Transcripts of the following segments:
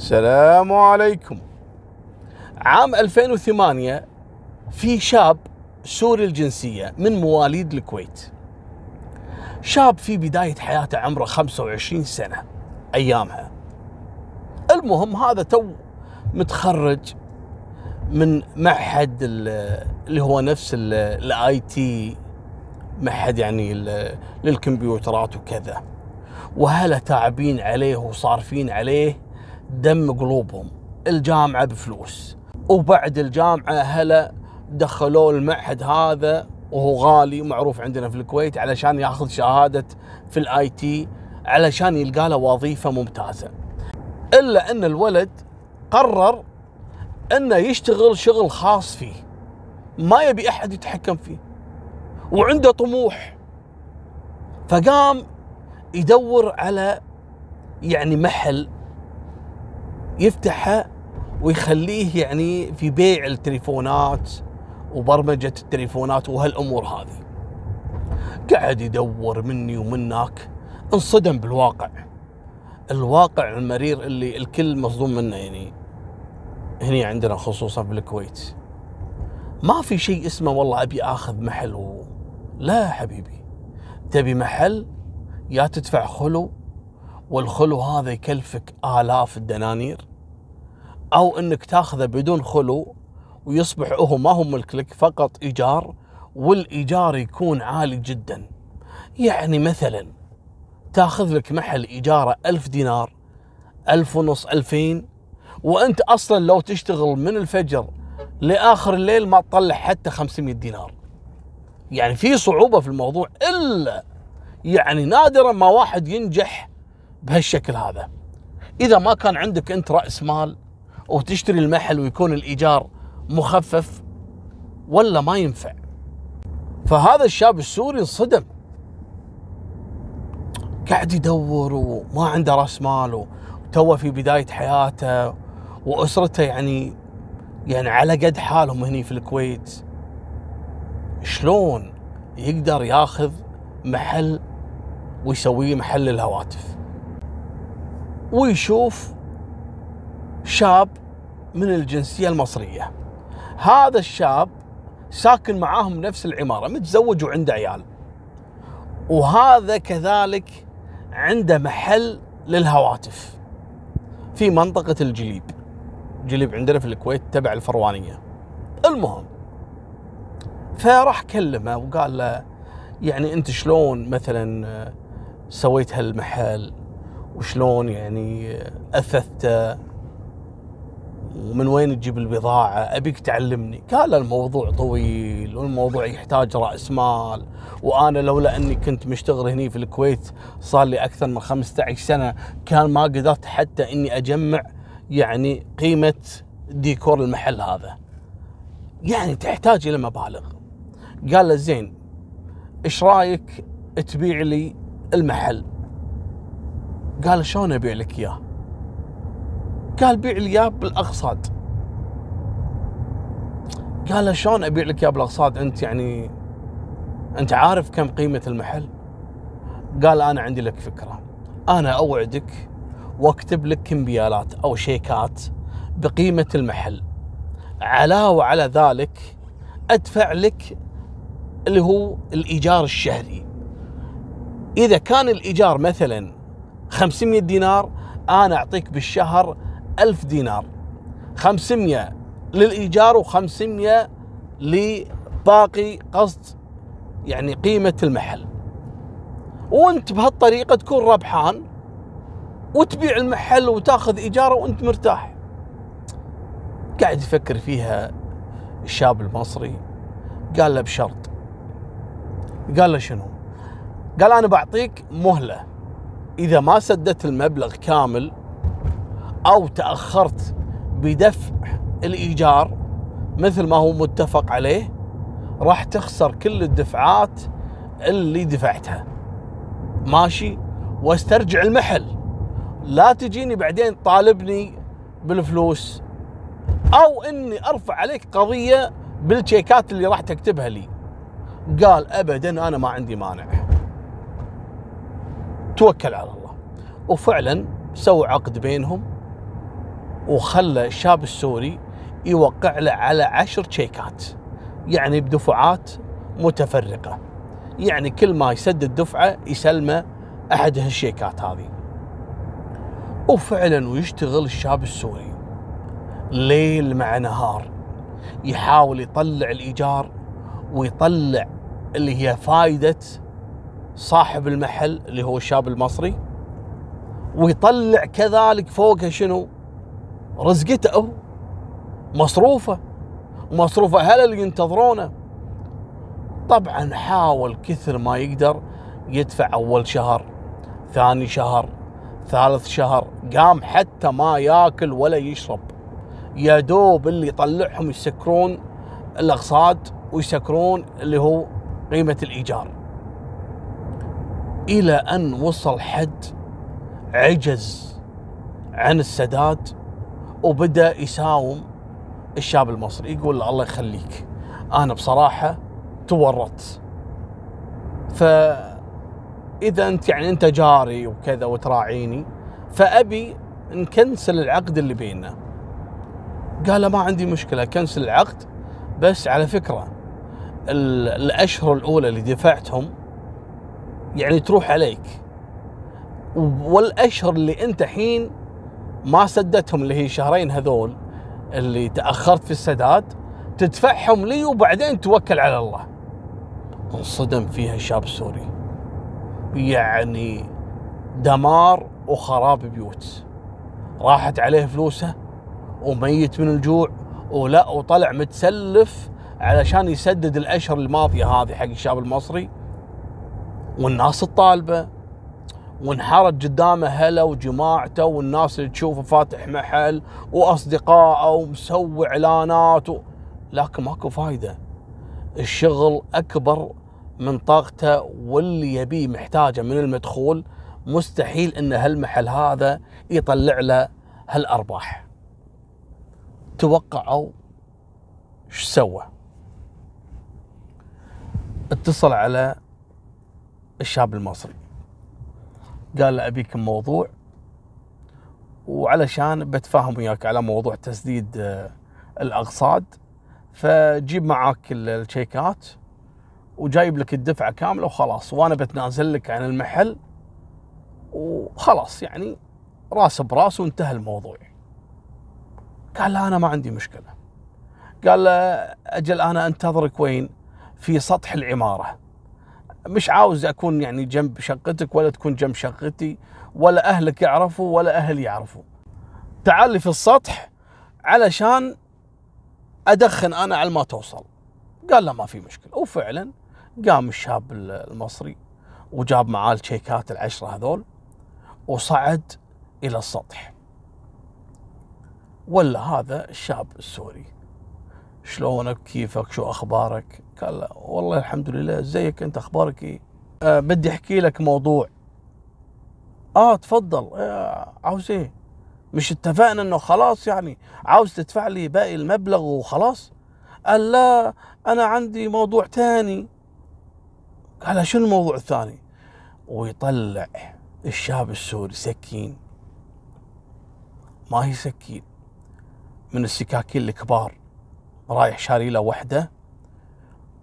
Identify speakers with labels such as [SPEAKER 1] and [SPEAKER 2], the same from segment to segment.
[SPEAKER 1] السلام عليكم. عام 2008 في شاب سوري الجنسية من مواليد الكويت. شاب في بداية حياته عمره 25 سنة أيامها. المهم هذا تو متخرج من معهد اللي هو نفس ال IT معهد يعني للكمبيوترات وكذا. وهلا تعبين عليه وصارفين عليه. دم قلوبهم. الجامعة بفلوس. وبعد الجامعة هلا دخلوه المعهد هذا وهو غالي ومعروف عندنا في الكويت علشان ياخذ شهادة في ال IT علشان يلقى له وظيفة ممتازة. إلا أن الولد قرر أنه يشتغل شغل خاص فيه. ما يبي أحد يتحكم فيه. وعنده طموح. فقام يدور على يعني محل يفتحه ويخليه يعني في بيع التليفونات وبرمجة التليفونات وهالأمور هذه. قاعد يدور مني ومنك انصدم بالواقع. الواقع المرير اللي الكل مصدوم منه يعني هنا عندنا خصوصا في الكويت. ما في شيء اسمه والله أبي آخذ محل و... لا حبيبي. تبي محل؟ يا تدفع خلو والخلو هذا يكلفك آلاف الدنانير. أو أنك تاخذه بدون خلو ويصبح هو ما هو ملك لك فقط إيجار والإيجار يكون عالي جدا. يعني مثلا تاخذ لك محل إيجارة ألف دينار ألف ونص ألفين وأنت أصلا لو تشتغل من الفجر لآخر الليل ما تطلع حتى 500 دينار. يعني في صعوبة في الموضوع إلا يعني نادرا ما واحد ينجح بهالشكل هذا. إذا ما كان عندك أنت رأس مال وتشتري المحل ويكون الإيجار مخفف ولا ما ينفع. فهذا الشاب السوري انصدم. قاعد يدور وما عنده راس مال وتوه في بداية حياته وأسرته يعني يعني على قد حالهم هني في الكويت. شلون يقدر ياخذ محل ويسويه محل الهواتف؟ ويشوف شاب من الجنسية المصرية. هذا الشاب ساكن معاهم نفس العمارة متزوج وعنده عيال. وهذا كذلك عنده محل للهواتف في منطقة الجليب. جليب عندنا في الكويت تبع الفروانية. المهم فراح كلمه وقال له يعني أنت شلون مثلا سويت هالمحل؟ وشلون يعني أثثته؟ ومن وين تجيب البضاعة؟ أبيك تعلمني. قال الموضوع طويل والموضوع يحتاج رأس مال. وأنا لولا أني كنت مشتغل هني في الكويت صار لي أكثر من 15 سنة كان ما قدرت حتى أني أجمع يعني قيمة ديكور المحل هذا. يعني تحتاج إلى مبالغ. قال له زين إيش رأيك تبيع لي المحل؟ قال شلون أبيع لك إياه؟ قال بيع لي اياه بالاقساط قال شلون أبيع لك اياه بالاقساط أنت يعني أنت عارف كم قيمة المحل؟ قال أنا عندي لك فكرة. أنا أوعدك وأكتب لك كمبيالات أو شيكات بقيمة المحل. علاوه على ذلك أدفع لك اللي هو الإيجار الشهري. إذا كان الإيجار مثلا 500 دينار أنا أعطيك بالشهر 1000 دينار. 500 للإيجار و500 لباقي قصد يعني قيمة المحل. وأنت بهالطريقة تكون ربحان وتبيع المحل وتأخذ إيجاره وأنت مرتاح. قاعد يفكر فيها الشاب المصري. قال له بشرط. قال له شنو؟ قال أنا بعطيك مهلة. إذا ما سددت المبلغ كامل أو تأخرت بدفع الإيجار مثل ما هو متفق عليه راح تخسر كل الدفعات اللي دفعتها. ماشي؟ واسترجع المحل. لا تجيني بعدين طالبني بالفلوس. أو إني أرفع عليك قضية بالشيكات اللي راح تكتبها لي. قال ابدا أنا ما عندي مانع. توكل على الله. وفعلا سووا عقد بينهم. وخلى الشاب السوري يوقع له على عشر تشيكات يعني بدفعات متفرقة. يعني كل ما يسدد دفعة يسلمه أحد هالشيكات هذه. وفعلا ويشتغل الشاب السوري ليل مع نهار يحاول يطلع الإيجار ويطلع اللي هي فائدة صاحب المحل اللي هو الشاب المصري ويطلع كذلك فوقها شنو؟ رزقته مصروفة مصروفة هل اللي ينتظرونه؟ طبعا حاول كثر ما يقدر يدفع أول شهر ثاني شهر ثالث شهر قام حتى ما ياكل ولا يشرب. يا دوب اللي يطلعهم يسكرون الاقساط ويسكرون اللي هو قيمة الإيجار. إلى أن وصل حد عجز عن السداد وبدأ يساوم الشاب المصري يقول له الله يخليك. أنا بصراحة تورطت فإذا أنت يعني أنت جاري وكذا وتراعيني فأبي نكنسل العقد اللي بيننا. قال له ما عندي مشكلة كنسل العقد. بس على فكرة الأشهر الأولى اللي دفعتهم يعني تروح عليك. والأشهر اللي أنت حين ما سددتهم اللي هي شهرين هذول اللي تأخرت في السداد تدفعهم لي وبعدين توكل على الله. انصدم فيها شاب سوري. يعني دمار وخراب بيوت. راحت عليه فلوسه وميت من الجوع ولا وطلع متسلف علشان يسدد الأشهر الماضية هذه حق الشاب المصري والناس الطالبة. وانحرج قدامه هلا وجماعته والناس اللي تشوفه فاتح محل وأصدقائه ومسوي إعلانات و... لكن ماكو فايدة. الشغل أكبر من طاقته واللي يبيه محتاجه من المدخول. مستحيل إن هالمحل هذا يطلع له هالأرباح. توقعوا إيش سوى؟ اتصل على الشاب المصري. قال له أبيك موضوع وعلشان بتفاهم وياك على موضوع تسديد آه، الاقساط فجيب معاك الشيكات وجايب لك الدفعة كاملة وخلاص. وأنا بتنازل لك عن المحل وخلاص يعني راس براس وانتهى الموضوع. قال لا أنا ما عندي مشكلة. قال له أجل أنا أنتظرك وين؟ في سطح العمارة. مش عاوز أكون يعني جنب شقتك ولا تكون جنب شقتي ولا أهلك يعرفوا ولا أهلي يعرفوا. تعال لي في السطح علشان أدخن أنا على ما توصل. قال له ما في مشكلة. وفعلا قام الشاب المصري وجاب معاه الشيكات العشرة هذول وصعد إلى السطح. ولا هذا الشاب السوري. شلونك؟ كيفك؟ شو أخبارك؟ قال لا والله الحمد لله زيك أنت أخبارك إيه؟ آه بدي أحكي لك موضوع. آه تفضل. آه عاوز إيه؟ مش اتفقنا إنه خلاص يعني؟ عاوز تدفع لي باقي المبلغ وخلاص؟ قال لا أنا عندي موضوع ثاني قال شنو الموضوع الثاني؟ ويطلع الشاب السوري سكين. ما هي سكين من السكاكين الكبار. رايح شاري له وحدة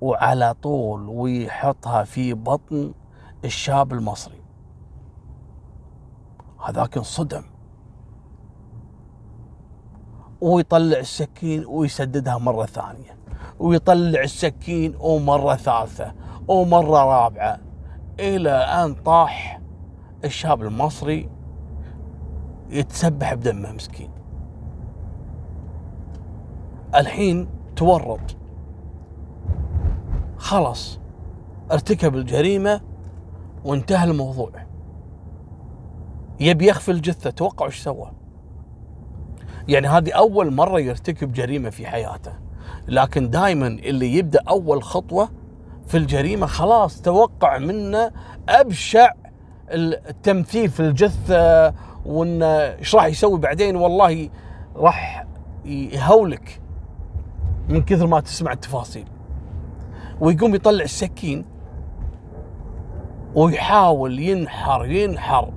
[SPEAKER 1] وعلى طول ويحطها في بطن الشاب المصري. هذاك انصدم. ويطلع السكين ويسددها مرة ثانية. ويطلع السكين ومرة ثالثة ومرة رابعة إلى أن طاح الشاب المصري يتسبح بدمه مسكين. الحين تورط. خلص ارتكب الجريمة وانتهى الموضوع. يبي يخفي الجثة توقعوا إيش سوى؟ يعني هذه أول مرة يرتكب جريمة في حياته. لكن دائما اللي يبدأ أول خطوة في الجريمة خلاص توقع منه أبشع التمثيل في الجثة وإنه إيش راح يسوي بعدين؟ والله راح يهولك. من كثر ما تسمع التفاصيل. ويقوم يطلع السكين ويحاول ينحر ينحر.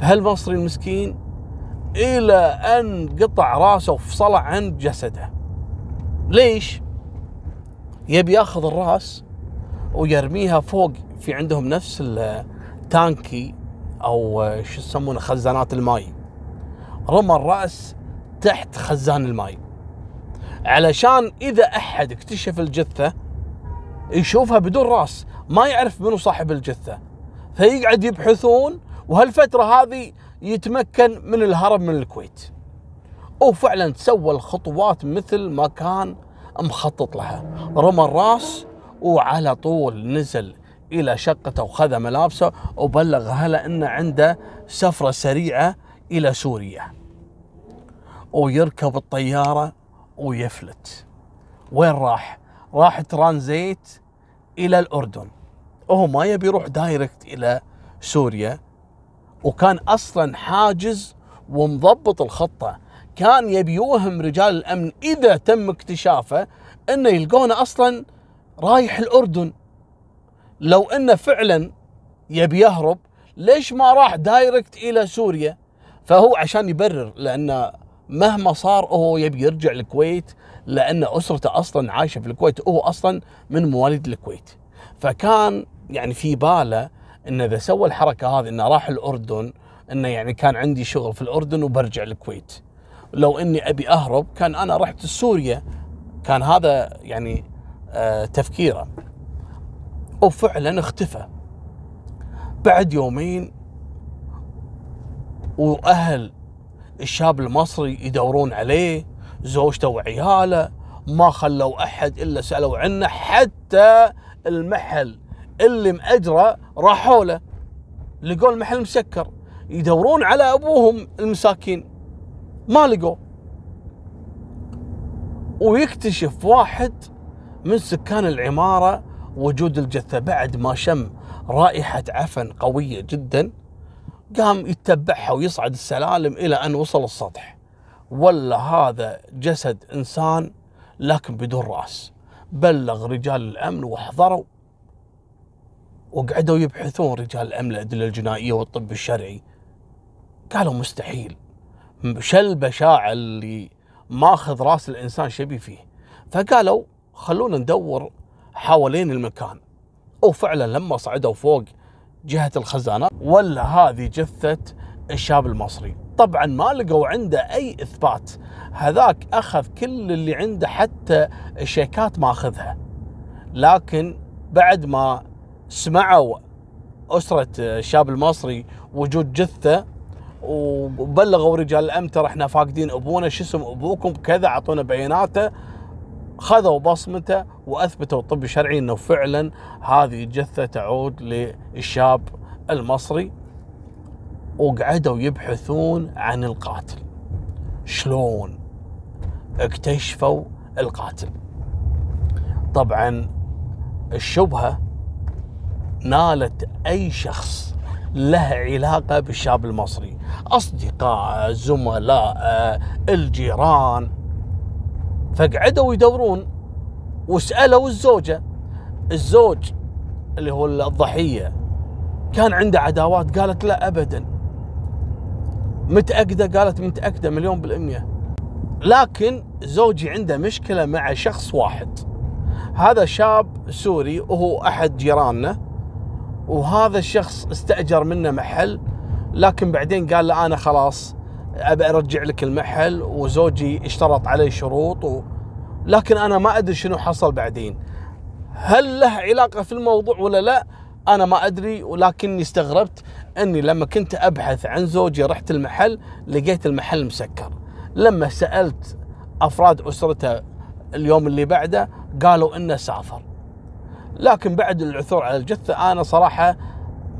[SPEAKER 1] بهالمصري المسكين؟ إلى أن قطع راسه وفصله عن جسده. ليش؟ يبي ياخذ الراس ويرميها فوق في عندهم نفس التانكي أو شو يسمونه خزانات الماي. رمى الراس تحت خزان الماي. علشان إذا أحد اكتشف الجثة يشوفها بدون رأس ما يعرف منو صاحب الجثة. فيقعد يبحثون وهالفترة هذه يتمكن من الهرب من الكويت. وفعلا تسوى الخطوات مثل ما كان مخطط لها. رمى الرأس وعلى طول نزل إلى شقته وخذ ملابسه وبلغ أهله انه عنده سفرة سريعة إلى سوريا. ويركب الطيارة ويفلت. وين راح؟ راح ترانزيت إلى الأردن. وهو ما يبي يروح direct إلى سوريا. وكان أصلا حاجز ومضبط الخطة. كان يبي يوهم رجال الأمن إذا تم اكتشافه إنه يلقونه أصلا رايح الأردن. لو إنه فعلا يبي يهرب ليش ما راح direct إلى سوريا؟ فهو عشان يبرر لأن مهما صار هو يبي يرجع الكويت لأن أسرته أصلا عايشة في الكويت هو أصلا من مواليد الكويت. فكان يعني في باله انه إذا سوى الحركة هذه إنه راح الأردن إنه يعني كان عندي شغل في الأردن وبرجع الكويت. لو إني أبي أهرب كان أنا رحت سوريا. كان هذا يعني آه تفكيره. وفعلا اختفى. بعد يومين وأهل الشاب المصري يدورون عليه زوجته وعياله ما خلوا أحد إلا سألوا عنه حتى المحل اللي مأجره راحوا له. لقوا المحل مسكر يدورون على أبوهم المساكين. ما لقوا. ويكتشف واحد من سكان العمارة وجود الجثة بعد ما شم رائحة عفن قوية جدا. قام يتبعها ويصعد السلالم إلى أن وصل السطح. ولا هذا جسد إنسان لكن بدون رأس. بلغ رجال الأمن وحضروا وقعدوا يبحثون رجال الأمن الأدلة الجنائية والطب الشرعي. قالوا مستحيل. شل البشاعه اللي ماخذ رأس الإنسان شبي فيه. فقالوا خلونا ندور حوالين المكان. وفعلا لما صعدوا فوق جهة الخزانة ولا هذه جثة الشاب المصري. طبعا ما لقوا عنده أي إثبات. هذاك أخذ كل اللي عنده حتى الشيكات ما أخذها. لكن بعد ما سمعوا أسرة الشاب المصري وجود جثة وبلغوا رجال الأمن ترى إحنا فاقدين أبونا شو اسم أبوكم كذا أعطونا بياناته. خذوا بصمته وأثبتوا الطب الشرعي إنه فعلا هذه الجثة تعود للشاب المصري. وقعدوا يبحثون عن القاتل. شلون؟ اكتشفوا القاتل. طبعا الشبهة نالت أي شخص له علاقة بالشاب المصري. أصدقاء زملاء الجيران. فقعدوا يدورون وسألوا الزوجة. الزوج اللي هو الضحية كان عنده عداوات قالت لا ابدا. متأكدة؟ قالت متأكدة مليون بالمية. لكن زوجي عنده مشكلة مع شخص واحد. هذا شاب سوري وهو أحد جيراننا وهذا الشخص استأجر منه محل لكن بعدين قال له أنا خلاص أبي أرجع لك المحل وزوجي اشترط علي شروط و... لكن أنا ما أدري شنو حصل بعدين. هل له علاقة في الموضوع ولا لا؟ أنا ما أدري ولكني استغربت أني لما كنت أبحث عن زوجي رحت المحل لقيت المحل مسكر. لما سألت أفراد أسرته اليوم اللي بعده قالوا إنه سافر. لكن بعد العثور على الجثة أنا صراحة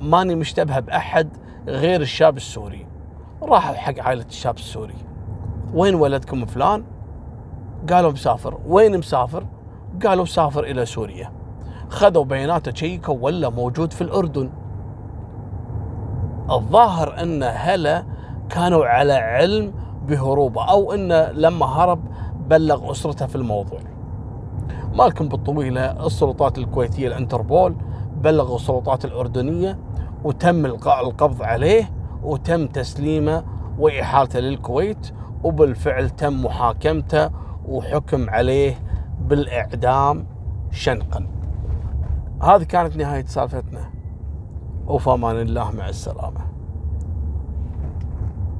[SPEAKER 1] ماني مشتبه بأحد غير الشاب السوري. راحوا حق عائلة الشاب السوري. وين ولدكم فلان؟ قالوا مسافر. وين مسافر؟ قالوا سافر إلى سوريا. خذوا بياناته شيكوا ولا موجود في الأردن. الظاهر أن هلا كانوا على علم بهروبه أو انه لما هرب بلغ أسرته في الموضوع. مالكم بالطويلة السلطات الكويتية الانتربول بلغوا السلطات الأردنية وتم إلقاء القبض عليه وتم تسليمه وإحالته للكويت وبالفعل تم محاكمته وحكم عليه بالإعدام شنقا. هذه كانت نهاية سالفتنا. وفمان الله مع السلامة.